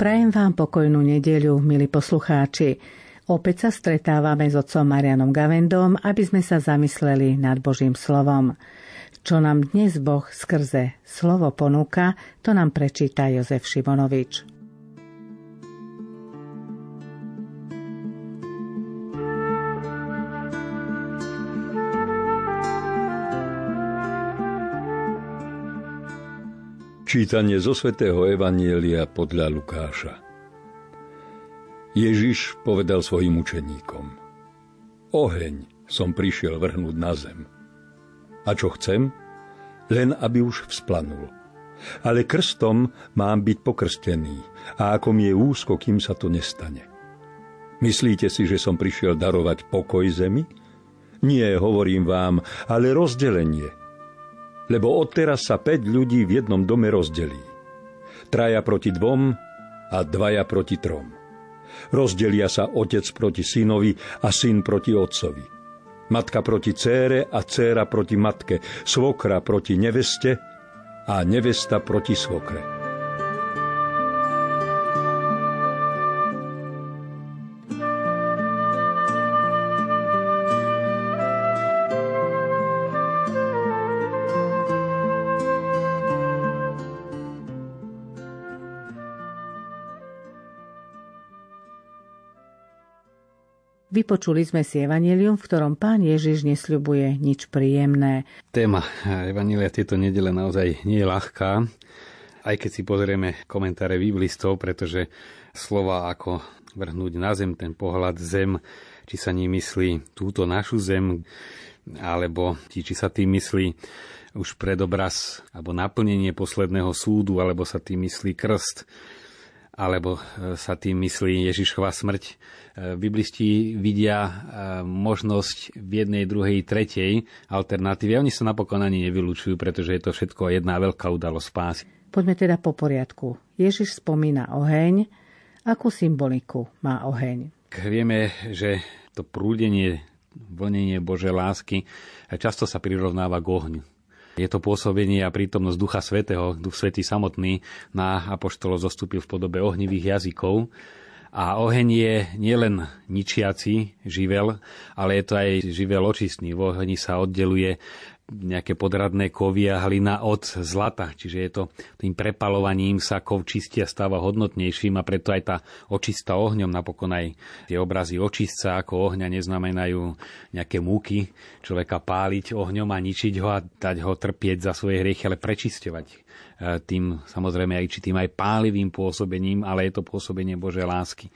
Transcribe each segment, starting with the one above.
Prajem vám pokojnú nedeľu, milí poslucháči. Opäť sa stretávame s otcom Marianom Gavendom, aby sme sa zamysleli nad Božím slovom. Čo nám dnes Boh skrze slovo ponúka, to nám prečíta Jozef Šimonovič. Čítanie zo svätého Evanielia podľa Lukáša. Ježiš povedal svojim učeníkom. Oheň som prišiel vrhnúť na zem. A čo chcem? Len aby už vzplanul. Ale krstom mám byť pokrstený a ako mi je úzko, kým sa to nestane. Myslíte si, že som prišiel darovať pokoj zemi? Nie, hovorím vám, ale rozdelenie – lebo odteraz sa 5 ľudí v jednom dome rozdelí. Traja proti dvom a dvaja proti trom. Rozdelia sa otec proti synovi a syn proti otcovi. Matka proti cére a céra proti matke, svokra proti neveste a nevesta proti svokre. Vypočuli sme si evanelium, v ktorom pán Ježiš nesľubuje nič príjemné. Téma evanelia tieto nedele naozaj nie je ľahká, aj keď si pozrieme komentáre biblistov, pretože slova ako vrhnúť na zem, ten pohľad zem, či sa ním myslí túto našu zem, alebo či, či sa tým myslí už predobraz alebo naplnenie posledného súdu, alebo sa tým myslí krst, alebo sa tým myslí Ježišova smrť biblisti vidia e, možnosť v jednej, druhej, tretej alternatíve. Oni sa napokon ani nevylučujú, pretože je to všetko jedna veľká udalosť spásy. Poďme teda po poriadku. Ježiš spomína oheň. Akú symboliku má oheň? Vieme, že to prúdenie, vlnenie Božej lásky často sa prirovnáva k ohňu. Je to pôsobenie a prítomnosť Ducha Svetého. Duch Svetý samotný na apoštolo zostúpil v podobe ohnivých jazykov a oheň je nielen ničiaci živel, ale je to aj živel očistný. V ohni sa oddeluje nejaké podradné kovy a hlina od zlata. Čiže je to tým prepalovaním sa kov čistia stáva hodnotnejším a preto aj tá očista ohňom, napokon aj tie obrazy očistca ako ohňa neznamenajú nejaké múky človeka páliť ohňom a ničiť ho a dať ho trpieť za svoje hriechy, ale prečisťovať E, tým samozrejme aj či tým aj pálivým pôsobením, ale je to pôsobenie Božej lásky.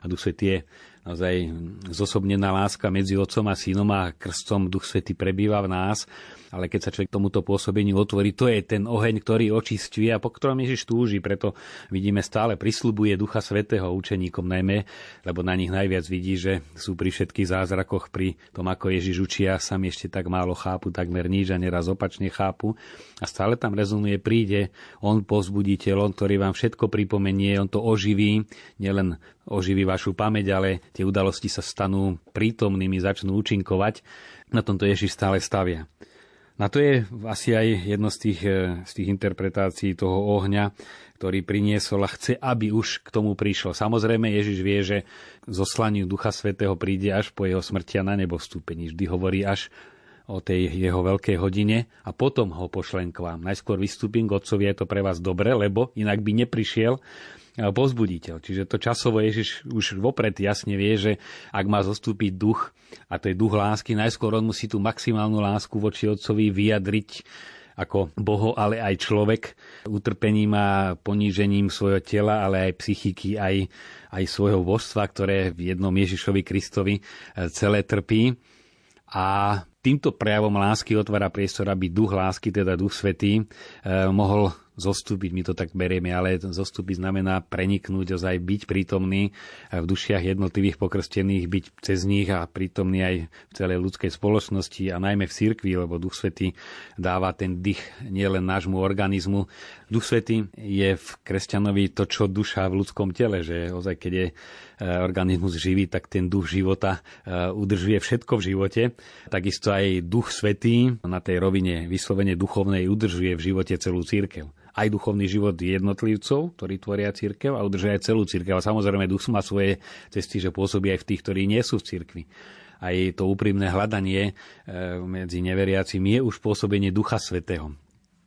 A Duch Svetý je naozaj zosobnená láska medzi Otcom a Synom a krstom Duch Svetý prebýva v nás ale keď sa človek tomuto pôsobeniu otvorí, to je ten oheň, ktorý očistuje a po ktorom Ježiš túži, preto vidíme stále prislubuje Ducha Svetého učeníkom najmä, lebo na nich najviac vidí, že sú pri všetkých zázrakoch, pri tom, ako Ježiš učia, sami ešte tak málo chápu, takmer nič a neraz opačne chápu. A stále tam rezonuje, príde on povzbuditeľ, on, ktorý vám všetko pripomenie, on to oživí, nielen oživí vašu pamäť, ale tie udalosti sa stanú prítomnými, začnú účinkovať. Na tomto Ježiš stále stavia. Na to je asi aj jedno z tých, e, z tých interpretácií toho ohňa, ktorý priniesol a chce, aby už k tomu prišlo. Samozrejme, Ježiš vie, že zoslaniu Ducha Svetého príde až po jeho smrti a na nebo vstúpení. Vždy hovorí až o tej jeho veľkej hodine a potom ho pošlem k vám. Najskôr vystúpim k Otcovi, je to pre vás dobre, lebo inak by neprišiel pozbuditeľ. Čiže to časovo Ježiš už vopred jasne vie, že ak má zostúpiť duch, a to je duch lásky, najskôr on musí tú maximálnu lásku voči Otcovi vyjadriť ako Boho, ale aj človek, utrpením a ponížením svojho tela, ale aj psychiky, aj, aj svojho božstva, ktoré v jednom Ježišovi Kristovi e, celé trpí. A týmto prejavom lásky otvára priestor, aby duch lásky, teda duch svetý, e, mohol zostúpiť, my to tak berieme, ale zostúpiť znamená preniknúť, ozaj byť prítomný v dušiach jednotlivých pokrstených, byť cez nich a prítomný aj v celej ľudskej spoločnosti a najmä v cirkvi, lebo Duch Svetý dáva ten dých nielen nášmu organizmu, Duch Svetý je v kresťanovi to, čo duša v ľudskom tele, že ozaj, keď je e, organizmus živý, tak ten duch života e, udržuje všetko v živote. Takisto aj Duch Svetý na tej rovine vyslovene duchovnej udržuje v živote celú církev aj duchovný život jednotlivcov, ktorí tvoria církev a udržia aj celú církev. A samozrejme, duch má svoje cesty, že pôsobí aj v tých, ktorí nie sú v církvi aj to úprimné hľadanie e, medzi neveriacimi je už pôsobenie Ducha Svetého.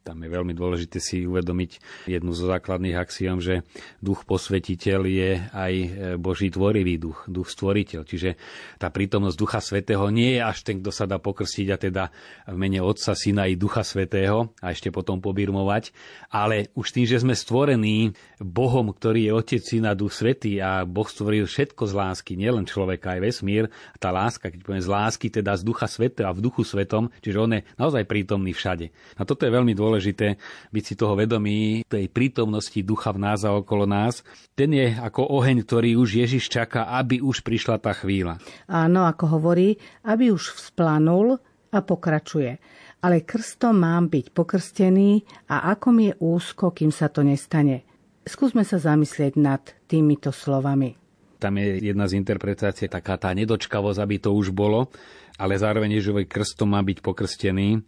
Tam je veľmi dôležité si uvedomiť jednu zo základných axiom, že duch posvetiteľ je aj e, Boží tvorivý duch, duch stvoriteľ. Čiže tá prítomnosť Ducha Svetého nie je až ten, kto sa dá pokrstiť a teda v mene Otca, Syna i Ducha Svetého a ešte potom pobirmovať, ale už tým, že sme stvorení Bohom, ktorý je Otec, Syna, Duch Svetý a Boh stvoril všetko z lásky, nielen človeka, aj vesmír. Tá láska, keď poviem z lásky, teda z Ducha Svetého a v Duchu Svetom, čiže on je naozaj prítomný všade. A toto je veľmi dôležité dôležité byť si toho vedomí, tej prítomnosti ducha v nás a okolo nás. Ten je ako oheň, ktorý už Ježiš čaká, aby už prišla tá chvíľa. Áno, ako hovorí, aby už vzplanul a pokračuje. Ale krstom mám byť pokrstený a ako mi je úzko, kým sa to nestane. Skúsme sa zamyslieť nad týmito slovami. Tam je jedna z interpretácií taká tá nedočkavosť, aby to už bolo, ale zároveň Ježovej krstom má byť pokrstený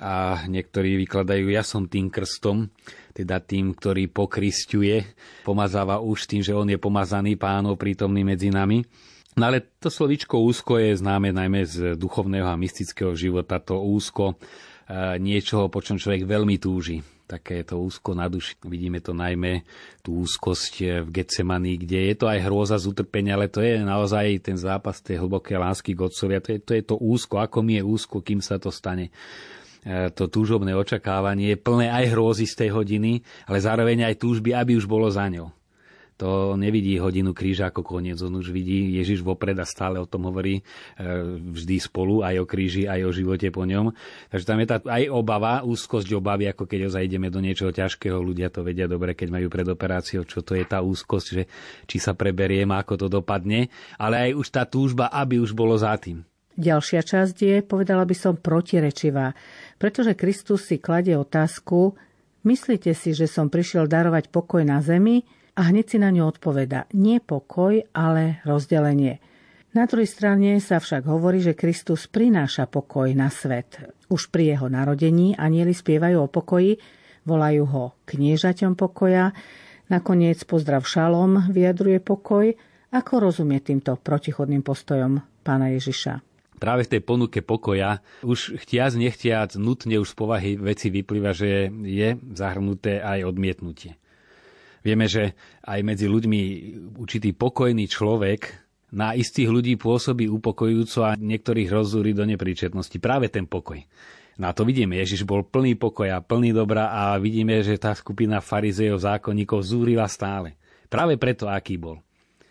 a niektorí vykladajú, ja som tým krstom, teda tým, ktorý pokristuje, pomazáva už tým, že on je pomazaný pánov prítomný medzi nami. No ale to slovičko úzko je známe najmä z duchovného a mystického života, to úzko e, niečoho, po čom človek veľmi túži. Také to úzko na duši. Vidíme to najmä tú úzkosť v Getsemani, kde je to aj hrôza z utrpenia, ale to je naozaj ten zápas tej hlbokej lásky k Otcovi. To je, to je to úzko, ako mi je úzko, kým sa to stane. E, to túžobné očakávanie, plné aj hrôzy z tej hodiny, ale zároveň aj túžby, aby už bolo za ňou. To nevidí hodinu kríža ako koniec, on už vidí Ježiš vopred a stále o tom hovorí e, vždy spolu, aj o kríži, aj o živote po ňom. Takže tam je tá aj obava, úzkosť obavy, ako keď zajdeme do niečoho ťažkého. Ľudia to vedia dobre, keď majú pred operáciou, čo to je tá úzkosť, že či sa preberiem, ako to dopadne. Ale aj už tá túžba, aby už bolo za tým. Ďalšia časť je, povedala by som, protirečivá, pretože Kristus si kladie otázku, myslíte si, že som prišiel darovať pokoj na zemi a hneď si na ňu odpoveda, nie pokoj, ale rozdelenie. Na druhej strane sa však hovorí, že Kristus prináša pokoj na svet. Už pri jeho narodení anieli spievajú o pokoji, volajú ho kniežaťom pokoja, nakoniec pozdrav šalom vyjadruje pokoj, ako rozumie týmto protichodným postojom pána Ježiša práve v tej ponuke pokoja už chtiac, nechtiac, nutne už z povahy veci vyplýva, že je zahrnuté aj odmietnutie. Vieme, že aj medzi ľuďmi určitý pokojný človek na istých ľudí pôsobí upokojujúco a niektorých rozzúri do nepríčetnosti. Práve ten pokoj. Na to vidíme, Ježiš bol plný pokoja, plný dobra a vidíme, že tá skupina farizejov, zákonníkov zúrila stále. Práve preto, aký bol.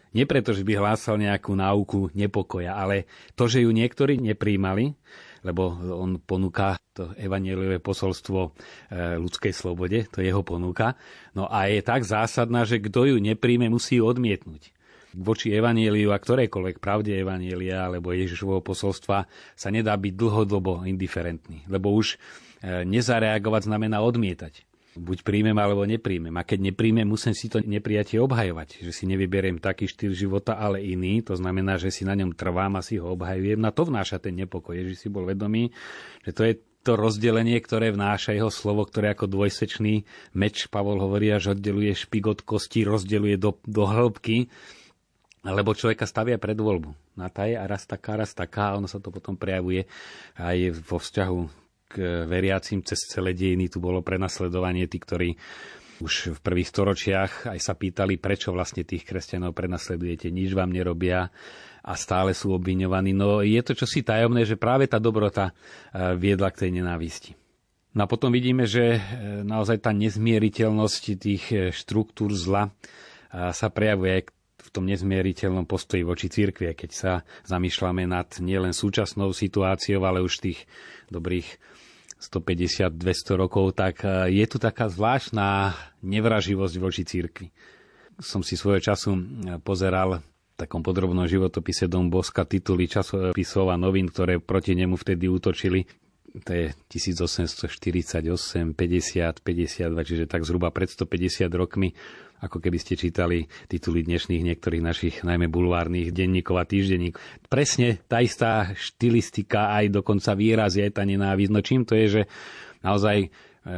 Nie preto, že by hlásal nejakú náuku nepokoja, ale to, že ju niektorí nepríjmali, lebo on ponúka to evanieliové posolstvo e, ľudskej slobode, to je jeho ponuka. No a je tak zásadná, že kto ju nepríjme, musí ju odmietnúť. Voči evanieliu a ktorejkoľvek pravde evanielia alebo Ježišovho posolstva sa nedá byť dlhodobo indiferentný, lebo už e, nezareagovať znamená odmietať buď príjmem alebo nepríjmem. A keď nepríjmem, musím si to neprijatie obhajovať. Že si nevyberiem taký štýl života, ale iný. To znamená, že si na ňom trvám a si ho obhajujem. Na to vnáša ten nepokoj. Ježiš si bol vedomý, že to je to rozdelenie, ktoré vnáša jeho slovo, ktoré ako dvojsečný meč, Pavol hovorí, až oddeluje špik od kosti, rozdeluje do, do hĺbky, lebo človeka stavia pred voľbu. Na tá je a raz taká, raz taká a ono sa to potom prejavuje aj vo vzťahu k veriacim cez celé dejiny tu bolo prenasledovanie tí, ktorí už v prvých storočiach aj sa pýtali, prečo vlastne tých kresťanov prenasledujete, nič vám nerobia a stále sú obviňovaní. No je to čosi tajomné, že práve tá dobrota e, viedla k tej nenávisti. No a potom vidíme, že e, naozaj tá nezmieriteľnosť tých e, štruktúr zla sa prejavuje aj v tom nezmieriteľnom postoji voči cirkvi, keď sa zamýšľame nad nielen súčasnou situáciou, ale už tých dobrých 150-200 rokov, tak e, je tu taká zvláštna nevraživosť voči církvi. Som si svojho času pozeral v takom podrobnom životopise Dom Boska tituly časopisov a novín, ktoré proti nemu vtedy útočili. To je 1848, 50, 52, čiže tak zhruba pred 150 rokmi, ako keby ste čítali tituly dnešných niektorých našich najmä bulvárnych denníkov a týždenník. Presne tá istá štilistika, aj dokonca výraz je tá nenávisť. No čím to je, že naozaj e,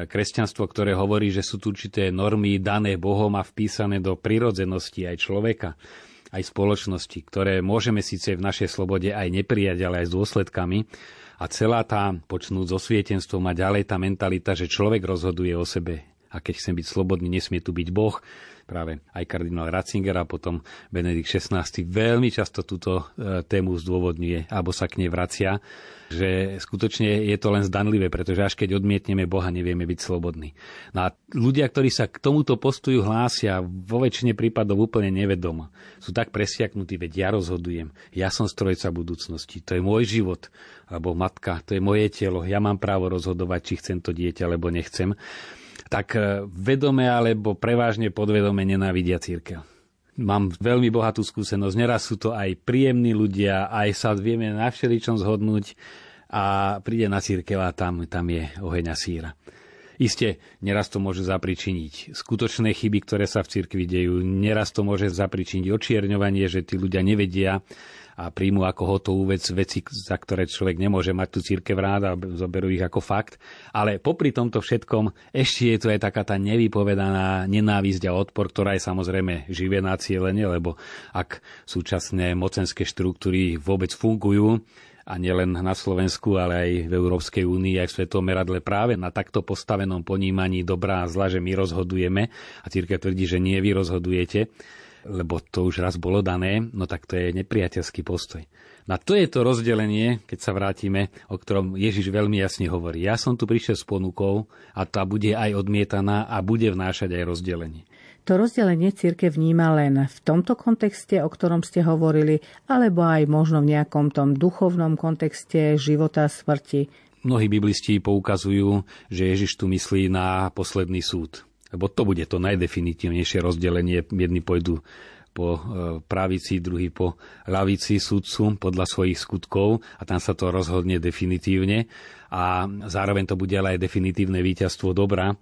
kresťanstvo, ktoré hovorí, že sú tu určité normy dané Bohom a vpísané do prirodzenosti aj človeka, aj spoločnosti, ktoré môžeme síce v našej slobode aj neprijať, ale aj s dôsledkami, a celá tá, počnúť so svietenstvom a ďalej tá mentalita, že človek rozhoduje o sebe. A keď chcem byť slobodný, nesmie tu byť Boh. Práve aj kardinál Ratzinger a potom Benedikt XVI veľmi často túto e, tému zdôvodňuje alebo sa k nej vracia že skutočne je to len zdanlivé, pretože až keď odmietneme Boha, nevieme byť slobodní. No a ľudia, ktorí sa k tomuto postoju hlásia, vo väčšine prípadov úplne nevedom, sú tak presiaknutí, veď ja rozhodujem, ja som strojca budúcnosti, to je môj život, alebo matka, to je moje telo, ja mám právo rozhodovať, či chcem to dieťa, alebo nechcem, tak e, vedome alebo prevažne podvedome nenávidia církev mám veľmi bohatú skúsenosť. Neraz sú to aj príjemní ľudia, aj sa vieme na všeličom zhodnúť a príde na církev a tam, tam je oheň a síra. Isté, neraz to môže zapričiniť skutočné chyby, ktoré sa v cirkvi dejú. Neraz to môže zapričiniť očierňovanie, že tí ľudia nevedia a príjmu ako hotovú vec veci, za ktoré človek nemôže mať tú církev rád a zoberú ich ako fakt. Ale popri tomto všetkom ešte je tu aj taká tá nevypovedaná nenávisť a odpor, ktorá je samozrejme živé na cieľenie, lebo ak súčasné mocenské štruktúry vôbec fungujú, a nielen na Slovensku, ale aj v Európskej únii, aj v svetom meradle práve na takto postavenom ponímaní dobrá a zla, že my rozhodujeme a církev tvrdí, že nie vy rozhodujete, lebo to už raz bolo dané, no tak to je nepriateľský postoj. Na to je to rozdelenie, keď sa vrátime, o ktorom Ježiš veľmi jasne hovorí. Ja som tu prišiel s ponukou a tá bude aj odmietaná a bude vnášať aj rozdelenie. To rozdelenie círke vníma len v tomto kontexte, o ktorom ste hovorili, alebo aj možno v nejakom tom duchovnom kontexte života a smrti. Mnohí biblisti poukazujú, že Ježiš tu myslí na posledný súd lebo to bude to najdefinitívnejšie rozdelenie. Jedni pôjdu po e, pravici, druhý po lavici sudcu podľa svojich skutkov a tam sa to rozhodne definitívne a zároveň to bude ale aj definitívne víťazstvo dobra. E,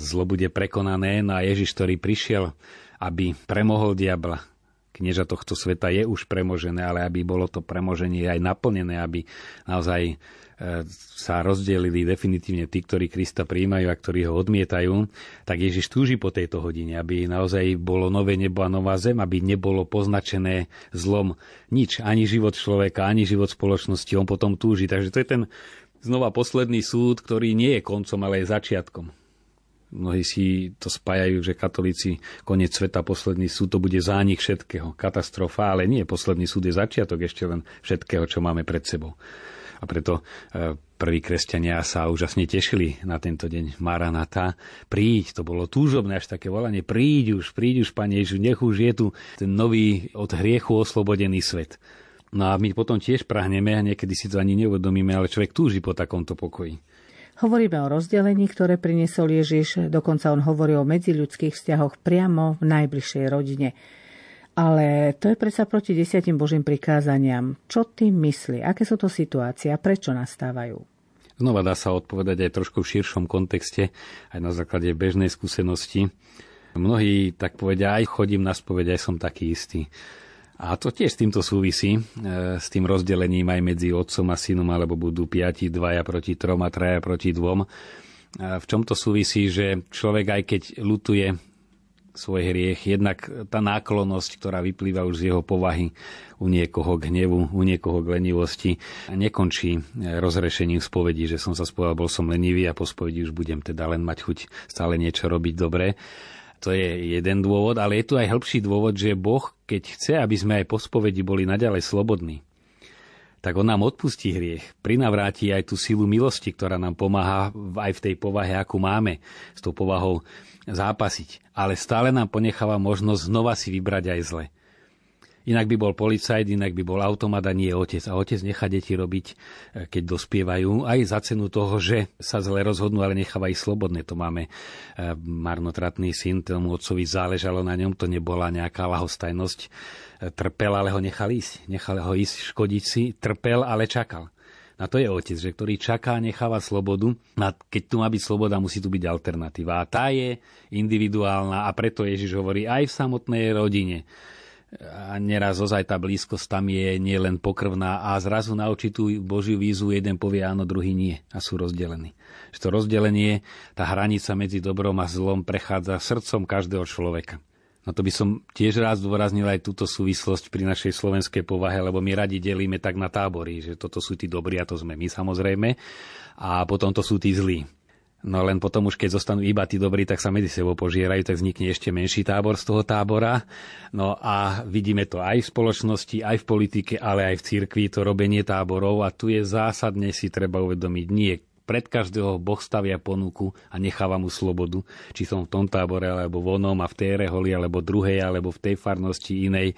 zlo bude prekonané, no a Ježiš, ktorý prišiel, aby premohol diabla, knieža tohto sveta je už premožené, ale aby bolo to premoženie aj naplnené, aby naozaj sa rozdelili definitívne tí, ktorí Krista príjmajú a ktorí ho odmietajú, tak Ježiš túži po tejto hodine, aby naozaj bolo nové nebo a nová zem, aby nebolo poznačené zlom nič, ani život človeka, ani život spoločnosti. On potom túži. Takže to je ten znova posledný súd, ktorý nie je koncom, ale je začiatkom. Mnohí si to spájajú, že katolíci koniec sveta, posledný súd, to bude zánik všetkého. Katastrofa, ale nie, posledný súd je začiatok ešte len všetkého, čo máme pred sebou. A preto e, prví kresťania sa úžasne tešili na tento deň Maranata. Príď, to bolo túžobné až také volanie, príď už, príď už, Pane Ježiš, nech už je tu ten nový od hriechu oslobodený svet. No a my potom tiež prahneme a niekedy si to ani neuvedomíme, ale človek túži po takomto pokoji. Hovoríme o rozdelení, ktoré priniesol Ježiš, dokonca on hovorí o medziľudských vzťahoch priamo v najbližšej rodine. Ale to je predsa proti desiatim Božím prikázaniam. Čo tým myslí? Aké sú to situácie a prečo nastávajú? Znova dá sa odpovedať aj trošku v širšom kontexte, aj na základe bežnej skúsenosti. Mnohí tak povedia, aj chodím na spoveď, aj som taký istý. A to tiež s týmto súvisí, e, s tým rozdelením aj medzi otcom a synom, alebo budú piati, dvaja proti trom a traja proti dvom. E, v čom to súvisí, že človek aj keď lutuje svoj hriech. Jednak tá náklonosť, ktorá vyplýva už z jeho povahy u niekoho k hnevu, u niekoho k lenivosti, nekončí rozrešením spovedí, že som sa spovedal, bol som lenivý a po spovedi už budem teda len mať chuť stále niečo robiť dobre. To je jeden dôvod, ale je tu aj hĺbší dôvod, že Boh, keď chce, aby sme aj po spovedi boli naďalej slobodní, tak on nám odpustí hriech, prinavráti aj tú silu milosti, ktorá nám pomáha aj v tej povahe, akú máme, s tou povahou zápasiť. Ale stále nám ponecháva možnosť znova si vybrať aj zle. Inak by bol policajt, inak by bol automat a nie otec. A otec nechá deti robiť, e, keď dospievajú, aj za cenu toho, že sa zle rozhodnú, ale necháva ich slobodné. To máme e, marnotratný syn, tomu otcovi záležalo na ňom, to nebola nejaká lahostajnosť. E, trpel, ale ho nechal ísť. Nechal ho ísť škodiť si, trpel, ale čakal. A to je otec, že ktorý čaká, necháva slobodu. A keď tu má byť sloboda, musí tu byť alternatíva. A tá je individuálna a preto Ježiš hovorí aj v samotnej rodine. A neraz ozaj tá blízkosť tam je nielen pokrvná a zrazu na určitú Božiu výzvu jeden povie áno, druhý nie a sú rozdelení. Že to rozdelenie, tá hranica medzi dobrom a zlom prechádza srdcom každého človeka. No to by som tiež raz dôraznil aj túto súvislosť pri našej slovenskej povahe, lebo my radi delíme tak na tábory, že toto sú tí dobrí a to sme my samozrejme a potom to sú tí zlí. No len potom už keď zostanú iba tí dobrí, tak sa medzi sebou požierajú, tak vznikne ešte menší tábor z toho tábora. No a vidíme to aj v spoločnosti, aj v politike, ale aj v cirkvi, to robenie táborov a tu je zásadne si treba uvedomiť, nie pred každého Boh stavia ponuku a necháva mu slobodu. Či som v tom tábore, alebo vonom a v tej reholi, alebo druhej, alebo v tej farnosti inej.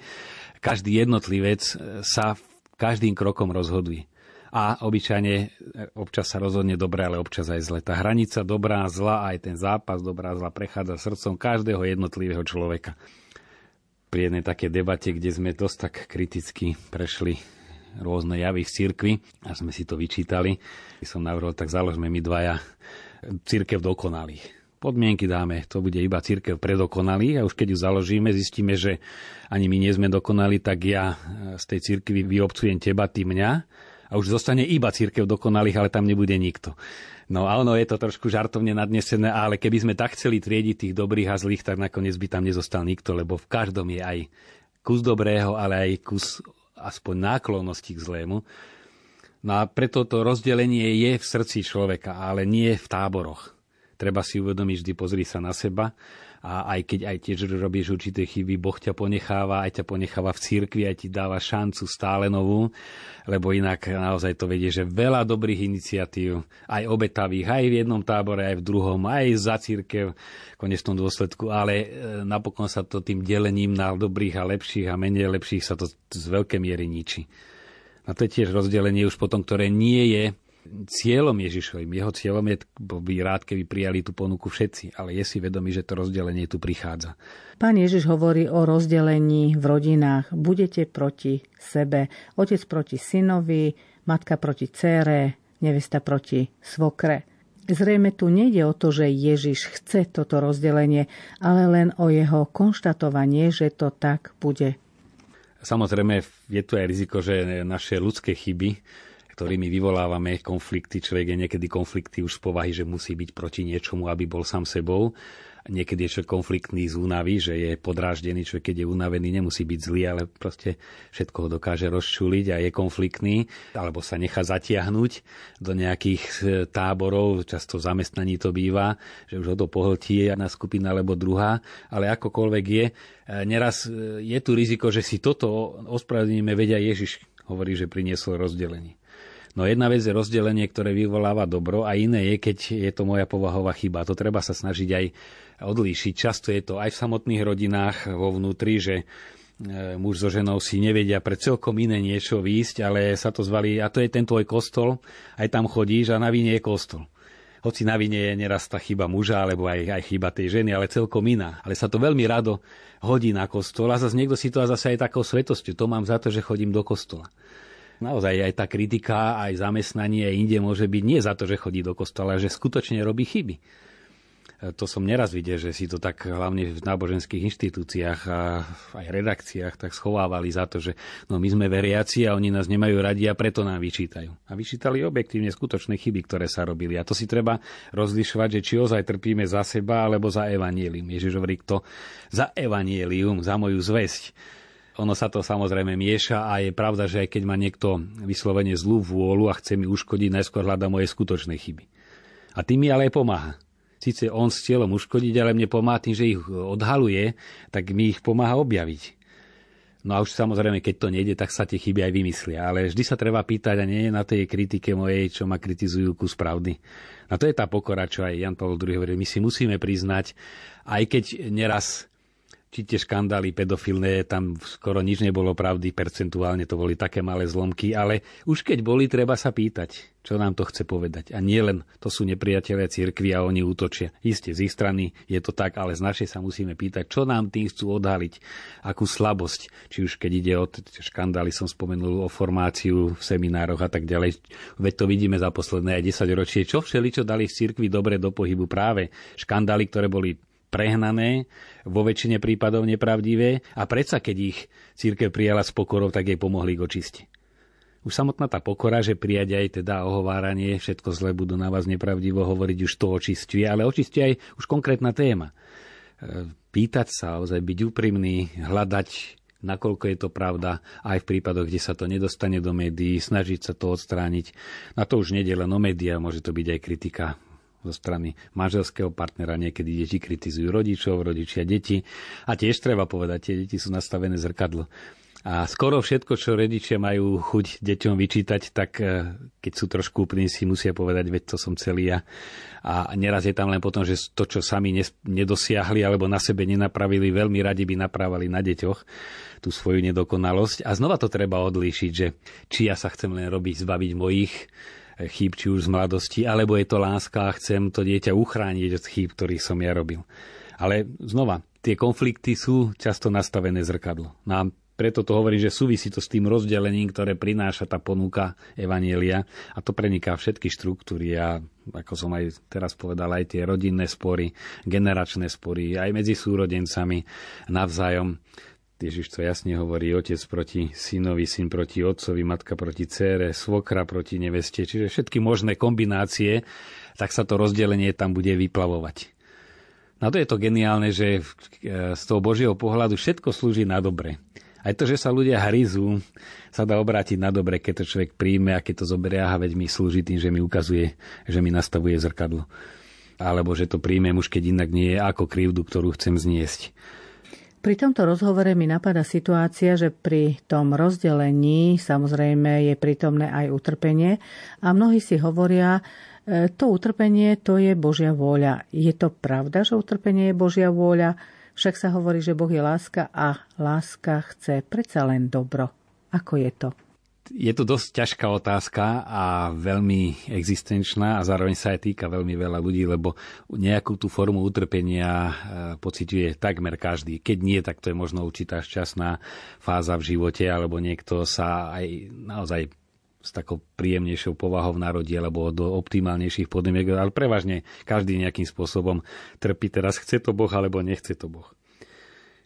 Každý jednotlivec sa každým krokom rozhoduje. A obyčajne občas sa rozhodne dobre, ale občas aj zle. Tá hranica dobrá a zla, aj ten zápas dobrá a zla prechádza srdcom každého jednotlivého človeka. Pri jednej také debate, kde sme dosť tak kriticky prešli rôzne javy v cirkvi a sme si to vyčítali. Som navrhol, tak založme my dvaja církev dokonalých. Podmienky dáme, to bude iba církev predokonalých a už keď ju založíme, zistíme, že ani my nie sme dokonali, tak ja z tej církvy vyobcujem teba, ty mňa a už zostane iba církev dokonalých, ale tam nebude nikto. No a ono je to trošku žartovne nadnesené, ale keby sme tak chceli triediť tých dobrých a zlých, tak nakoniec by tam nezostal nikto, lebo v každom je aj kus dobrého, ale aj kus aspoň náklonnosti k zlému. No a preto to rozdelenie je v srdci človeka, ale nie v táboroch. Treba si uvedomiť, vždy pozri sa na seba a aj keď aj tiež robíš určité chyby, Boh ťa ponecháva, aj ťa ponecháva v cirkvi, aj ti dáva šancu stále novú, lebo inak naozaj to vedie, že veľa dobrých iniciatív, aj obetavých, aj v jednom tábore, aj v druhom, aj za církev v konečnom dôsledku, ale e, napokon sa to tým delením na dobrých a lepších a menej lepších sa to z veľkej miery ničí. A to je tiež rozdelenie už potom, ktoré nie je cieľom Ježišovým. Jeho cieľom je, by rád, keby prijali tú ponuku všetci, ale je si vedomý, že to rozdelenie tu prichádza. Pán Ježiš hovorí o rozdelení v rodinách. Budete proti sebe. Otec proti synovi, matka proti cére, nevesta proti svokre. Zrejme tu nejde o to, že Ježiš chce toto rozdelenie, ale len o jeho konštatovanie, že to tak bude. Samozrejme, je tu aj riziko, že naše ľudské chyby ktorými vyvolávame konflikty. Človek je niekedy konflikty už z povahy, že musí byť proti niečomu, aby bol sám sebou. Niekedy je človek konfliktný z únavy, že je podráždený, človek keď je unavený, nemusí byť zlý, ale proste všetko ho dokáže rozčuliť a je konfliktný, alebo sa nechá zatiahnuť do nejakých e, táborov, často zamestnaní to býva, že už ho to pohltí jedna skupina alebo druhá, ale akokoľvek je, e, neraz e, je tu riziko, že si toto ospravedlníme, vedia Ježiš hovorí, že priniesol rozdelenie. No jedna vec je rozdelenie, ktoré vyvoláva dobro a iné je, keď je to moja povahová chyba. To treba sa snažiť aj odlíšiť. Často je to aj v samotných rodinách vo vnútri, že e, muž so ženou si nevedia pre celkom iné niečo výjsť, ale sa to zvali, a to je ten tvoj kostol, aj tam chodíš a na vine je kostol. Hoci na vine je neraz tá chyba muža, alebo aj, aj chyba tej ženy, ale celkom iná. Ale sa to veľmi rado hodí na kostol a zase niekto si to a zase aj takou svetosťou. To mám za to, že chodím do kostola. Naozaj aj tá kritika, aj zamestnanie inde môže byť nie za to, že chodí do kostola, že skutočne robí chyby. E, to som neraz videl, že si to tak hlavne v náboženských inštitúciách a aj redakciách tak schovávali za to, že no my sme veriaci a oni nás nemajú radi a preto nám vyčítajú. A vyčítali objektívne skutočné chyby, ktoré sa robili. A to si treba rozlišovať, že či ozaj trpíme za seba alebo za evanielium. Ježiš hovorí, kto za evanielium, za moju zväzť ono sa to samozrejme mieša a je pravda, že aj keď má niekto vyslovene zlú vôľu a chce mi uškodiť, najskôr hľada moje skutočné chyby. A tým mi ale aj pomáha. Sice on s cieľom uškodiť, ale mne pomáha tým, že ich odhaluje, tak mi ich pomáha objaviť. No a už samozrejme, keď to nejde, tak sa tie chyby aj vymyslia. Ale vždy sa treba pýtať a nie na tej kritike mojej, čo ma kritizujú ku pravdy. A to je tá pokora, čo aj Jan Pavel II hovorí. My si musíme priznať, aj keď neraz či tie škandály pedofilné, tam skoro nič nebolo pravdy, percentuálne to boli také malé zlomky, ale už keď boli, treba sa pýtať, čo nám to chce povedať. A nie len to sú nepriatelia cirkvi a oni útočia. Isté, z ich strany je to tak, ale z našej sa musíme pýtať, čo nám tým chcú odhaliť, akú slabosť. Či už keď ide o škandály, som spomenul o formáciu v seminároch a tak ďalej. Veď to vidíme za posledné aj 10 ročie, čo všeli, čo dali v cirkvi dobre do pohybu práve škandály, ktoré boli prehnané, vo väčšine prípadov nepravdivé a predsa keď ich církev prijala s pokorou, tak jej pomohli k očisti. Už samotná tá pokora, že prijať aj teda ohováranie, všetko zle budú na vás nepravdivo hovoriť, už to očistuje, ale očistuje aj už konkrétna téma. E, pýtať sa, ozaj byť úprimný, hľadať nakoľko je to pravda, aj v prípadoch, kde sa to nedostane do médií, snažiť sa to odstrániť. Na to už nedie len o médiá, môže to byť aj kritika zo strany manželského partnera. Niekedy deti kritizujú rodičov, rodičia deti. A tiež treba povedať, tie deti sú nastavené zrkadlo. A skoro všetko, čo rodičia majú chuť deťom vyčítať, tak e, keď sú trošku úplní, si musia povedať, veď to som celý ja. A neraz je tam len potom, že to, čo sami nedosiahli alebo na sebe nenapravili, veľmi radi by napravali na deťoch tú svoju nedokonalosť. A znova to treba odlíšiť, že či ja sa chcem len robiť, zbaviť mojich chýb, či už z mladosti, alebo je to láska a chcem to dieťa uchrániť od chýb, ktorých som ja robil. Ale znova, tie konflikty sú často nastavené zrkadlo. No a preto to hovorím, že súvisí to s tým rozdelením, ktoré prináša tá ponuka Evanielia a to preniká všetky štruktúry a ako som aj teraz povedal, aj tie rodinné spory, generačné spory, aj medzi súrodencami navzájom. Ježiš to jasne hovorí, otec proti synovi, syn proti otcovi, matka proti cére, svokra proti neveste, čiže všetky možné kombinácie, tak sa to rozdelenie tam bude vyplavovať. No to je to geniálne, že e, z toho Božieho pohľadu všetko slúži na dobre. Aj to, že sa ľudia hryzú, sa dá obrátiť na dobre, keď to človek príjme a keď to zoberie, aha, veď mi slúži tým, že mi ukazuje, že mi nastavuje zrkadlo. Alebo že to príjmem už keď inak nie je ako krivdu, ktorú chcem zniesť. Pri tomto rozhovore mi napadá situácia, že pri tom rozdelení samozrejme je prítomné aj utrpenie a mnohí si hovoria, e, to utrpenie to je Božia vôľa. Je to pravda, že utrpenie je Božia vôľa? Však sa hovorí, že Boh je láska a láska chce predsa len dobro. Ako je to? Je to dosť ťažká otázka a veľmi existenčná a zároveň sa aj týka veľmi veľa ľudí, lebo nejakú tú formu utrpenia e, pociťuje takmer každý. Keď nie, tak to je možno určitá šťastná fáza v živote, alebo niekto sa aj naozaj s takou príjemnejšou povahou narodí alebo do optimálnejších podmienok, ale prevažne každý nejakým spôsobom trpí. Teraz chce to Boh alebo nechce to Boh.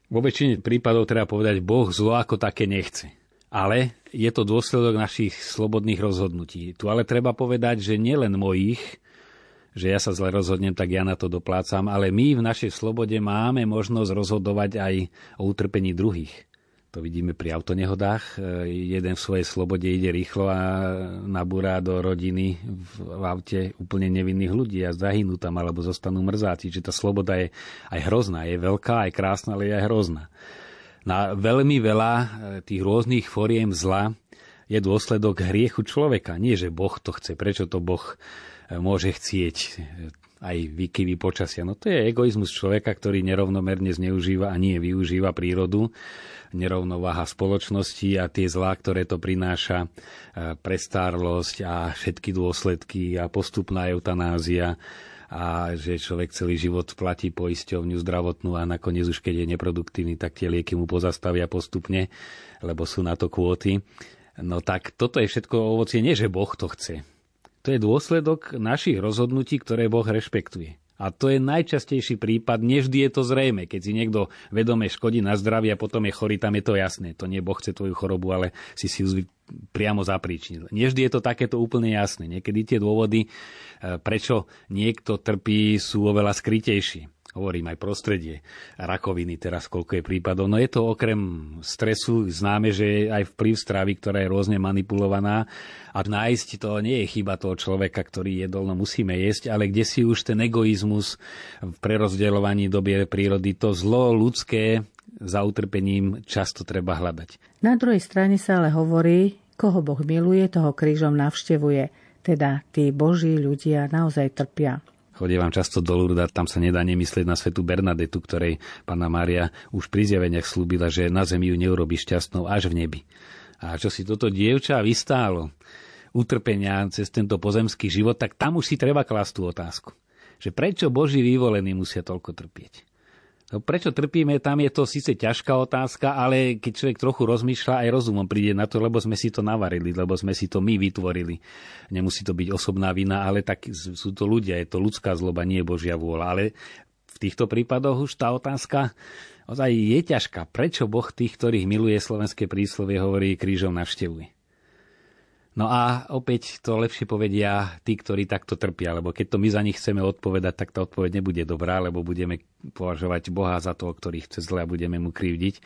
Vo väčšine prípadov treba povedať, Boh zlo ako také nechce ale je to dôsledok našich slobodných rozhodnutí. Tu ale treba povedať, že nielen mojich, že ja sa zle rozhodnem, tak ja na to doplácam, ale my v našej slobode máme možnosť rozhodovať aj o utrpení druhých. To vidíme pri autonehodách. Jeden v svojej slobode ide rýchlo a nabúra do rodiny v aute úplne nevinných ľudí a zahynú tam alebo zostanú mrzáci. Čiže tá sloboda je aj hrozná. Je veľká, aj krásna, ale je aj hrozná na veľmi veľa e, tých rôznych foriem zla je dôsledok hriechu človeka. Nie, že Boh to chce. Prečo to Boh e, môže chcieť? E, aj výkyvy počasia. No to je egoizmus človeka, ktorý nerovnomerne zneužíva a nie využíva prírodu, nerovnováha spoločnosti a tie zlá, ktoré to prináša, prestárlosť a všetky dôsledky a postupná eutanázia a že človek celý život platí poisťovňu zdravotnú a nakoniec už keď je neproduktívny, tak tie lieky mu pozastavia postupne, lebo sú na to kvóty. No tak toto je všetko ovocie, nie že Boh to chce. To je dôsledok našich rozhodnutí, ktoré Boh rešpektuje. A to je najčastejší prípad, nevždy je to zrejme. Keď si niekto vedome škodí na zdravie a potom je chorý, tam je to jasné. To nie Boh chce tvoju chorobu, ale si si ju priamo zapríčinil. Nevždy je to takéto úplne jasné. Niekedy tie dôvody, e, prečo niekto trpí, sú oveľa skrytejšie hovorím aj prostredie rakoviny teraz, koľko je prípadov. No je to okrem stresu známe, že je aj vplyv stravy, ktorá je rôzne manipulovaná a nájsť to nie je chyba toho človeka, ktorý jedol, no musíme jesť, ale kde si už ten egoizmus v prerozdeľovaní dobie prírody, to zlo ľudské za utrpením často treba hľadať. Na druhej strane sa ale hovorí, koho Boh miluje, toho krížom navštevuje. Teda tí boží ľudia naozaj trpia. Chodievam často do Lurda, tam sa nedá nemyslieť na svetu Bernadetu, ktorej pána Mária už pri zjaveniach slúbila, že na zemi ju neurobi šťastnou až v nebi. A čo si toto dievča vystálo, utrpenia cez tento pozemský život, tak tam už si treba klásť tú otázku. Že prečo Boží vyvolení musia toľko trpieť? No prečo trpíme, tam je to síce ťažká otázka, ale keď človek trochu rozmýšľa, aj rozumom príde na to, lebo sme si to navarili, lebo sme si to my vytvorili. Nemusí to byť osobná vina, ale tak sú to ľudia, je to ľudská zloba, nie Božia vôľa. Ale v týchto prípadoch už tá otázka ozaj je ťažká. Prečo Boh tých, ktorých miluje slovenské príslovie, hovorí krížom navštevuje? No a opäť to lepšie povedia tí, ktorí takto trpia, lebo keď to my za nich chceme odpovedať, tak tá odpoveď nebude dobrá, lebo budeme považovať Boha za toho, ktorý chce zle a budeme mu krivdiť.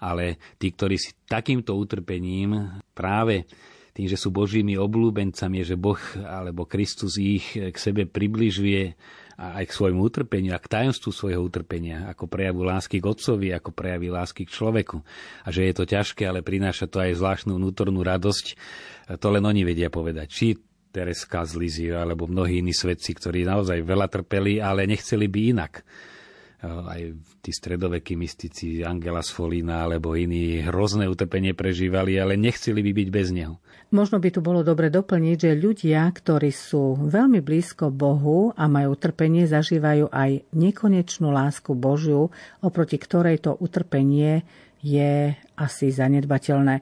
Ale tí, ktorí si takýmto utrpením práve tým, že sú Božími oblúbencami, že Boh alebo Kristus ich k sebe približuje a aj k svojmu utrpeniu a k tajomstvu svojho utrpenia, ako prejavu lásky k Otcovi, ako prejaví lásky k človeku. A že je to ťažké, ale prináša to aj zvláštnu vnútornú radosť, to len oni vedia povedať. Či Tereska z Lizio, alebo mnohí iní svedci, ktorí naozaj veľa trpeli, ale nechceli by inak aj tí stredovekí mystici Angela Sfolina alebo iní hrozné utrpenie prežívali, ale nechceli by byť bez neho. Možno by tu bolo dobre doplniť, že ľudia, ktorí sú veľmi blízko Bohu a majú utrpenie, zažívajú aj nekonečnú lásku Božiu, oproti ktorej to utrpenie je asi zanedbateľné.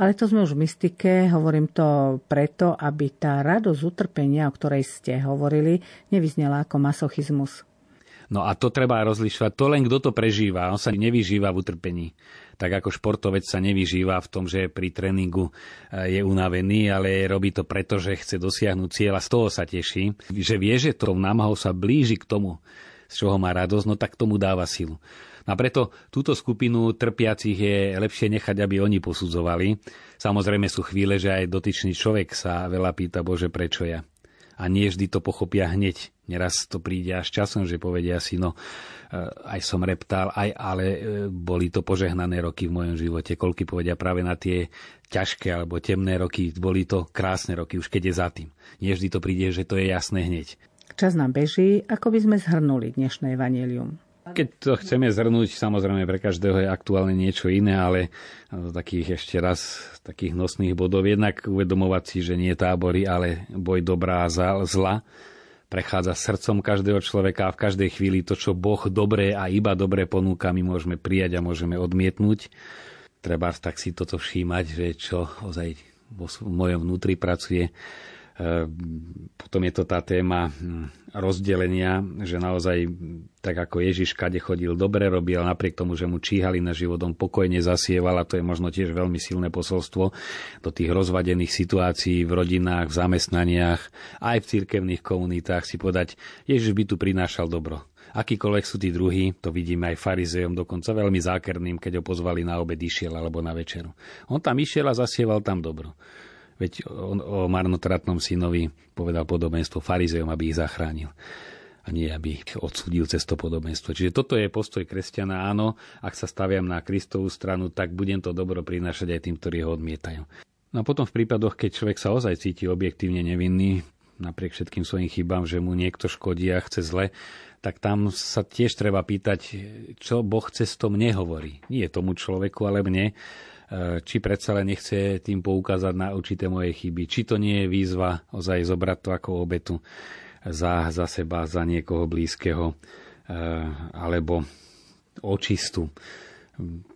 Ale to sme už v mystike, hovorím to preto, aby tá radosť utrpenia, o ktorej ste hovorili, nevyznela ako masochizmus. No a to treba rozlišovať. To len kto to prežíva. On sa nevyžíva v utrpení. Tak ako športovec sa nevyžíva v tom, že pri tréningu eh, je unavený, ale robí to preto, že chce dosiahnuť cieľ a z toho sa teší. Že vie, že to námahou sa blíži k tomu, z čoho má radosť, no tak tomu dáva silu. A preto túto skupinu trpiacich je lepšie nechať, aby oni posudzovali. Samozrejme sú chvíle, že aj dotyčný človek sa veľa pýta, Bože, prečo ja? a nie vždy to pochopia hneď. Neraz to príde až časom, že povedia si, no e, aj som reptál, aj, ale e, boli to požehnané roky v mojom živote. Koľky povedia práve na tie ťažké alebo temné roky, boli to krásne roky, už keď je za tým. Nie vždy to príde, že to je jasné hneď. Čas nám beží, ako by sme zhrnuli dnešné evanelium. Keď to chceme zhrnúť, samozrejme pre každého je aktuálne niečo iné, ale takých ešte raz takých nosných bodov. Jednak uvedomovať si, že nie tábory, ale boj dobrá a zla prechádza srdcom každého človeka a v každej chvíli to, čo Boh dobré a iba dobré ponúka, my môžeme prijať a môžeme odmietnúť. Treba tak si toto všímať, že čo ozaj vo mojom vnútri pracuje potom je to tá téma hm, rozdelenia, že naozaj tak ako Ježiš kade chodil, dobre robil, napriek tomu, že mu číhali na životom, pokojne zasieval a to je možno tiež veľmi silné posolstvo do tých rozvadených situácií v rodinách, v zamestnaniach, aj v cirkevných komunitách si povedať, Ježiš by tu prinášal dobro. Akýkoľvek sú tí druhí, to vidíme aj farizejom, dokonca veľmi zákerným, keď ho pozvali na obed išiel alebo na večeru. On tam išiel a zasieval tam dobro. Veď on o marnotratnom synovi povedal podobenstvo farizejom, aby ich zachránil a nie aby ich odsudil cez to podobenstvo. Čiže toto je postoj kresťana. Áno, ak sa staviam na Kristovú stranu, tak budem to dobro prinášať aj tým, ktorí ho odmietajú. No a potom v prípadoch, keď človek sa ozaj cíti objektívne nevinný, napriek všetkým svojim chybám, že mu niekto škodí a chce zle, tak tam sa tiež treba pýtať, čo Boh cez to mne hovorí. Nie tomu človeku, ale mne či predsa len nechce tým poukázať na určité moje chyby. Či to nie je výzva ozaj zobrať to ako obetu za, za seba, za niekoho blízkeho, eh, alebo očistu.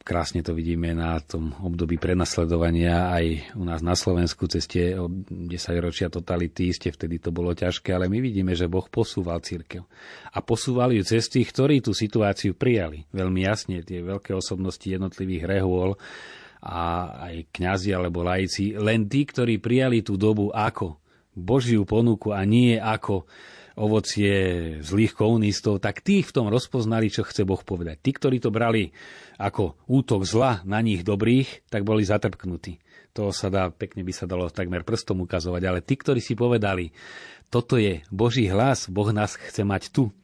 Krásne to vidíme na tom období prenasledovania aj u nás na Slovensku cez tie 10 ročia totality. Isté vtedy to bolo ťažké, ale my vidíme, že Boh posúval církev. A posúval ju cez tých, ktorí tú situáciu prijali. Veľmi jasne, tie veľké osobnosti jednotlivých rehôl a aj kňazi alebo laici, len tí, ktorí prijali tú dobu ako Božiu ponuku a nie ako ovocie zlých komunistov, tak tí v tom rozpoznali, čo chce Boh povedať. Tí, ktorí to brali ako útok zla na nich dobrých, tak boli zatrpknutí. To sa dá, pekne by sa dalo takmer prstom ukazovať, ale tí, ktorí si povedali, toto je Boží hlas, Boh nás chce mať tu,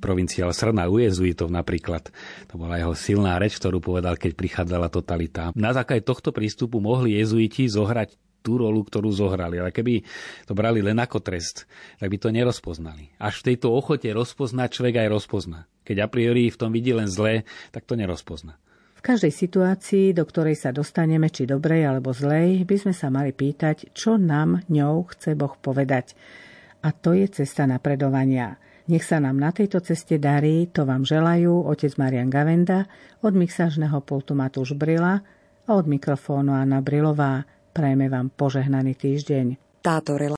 provinciál Srna u jezuitov napríklad. To bola jeho silná reč, ktorú povedal, keď prichádzala totalita. Na základe tohto prístupu mohli jezuiti zohrať tú rolu, ktorú zohrali. Ale keby to brali len ako trest, tak by to nerozpoznali. Až v tejto ochote rozpoznať človek aj rozpozná. Keď a priori v tom vidí len zlé, tak to nerozpozná. V každej situácii, do ktorej sa dostaneme, či dobrej alebo zlej, by sme sa mali pýtať, čo nám ňou chce Boh povedať. A to je cesta napredovania. Nech sa nám na tejto ceste darí, to vám želajú otec Marian Gavenda, od mixážneho pultu Matúš Brila a od mikrofónu Anna Brilová. Prajeme vám požehnaný týždeň. Táto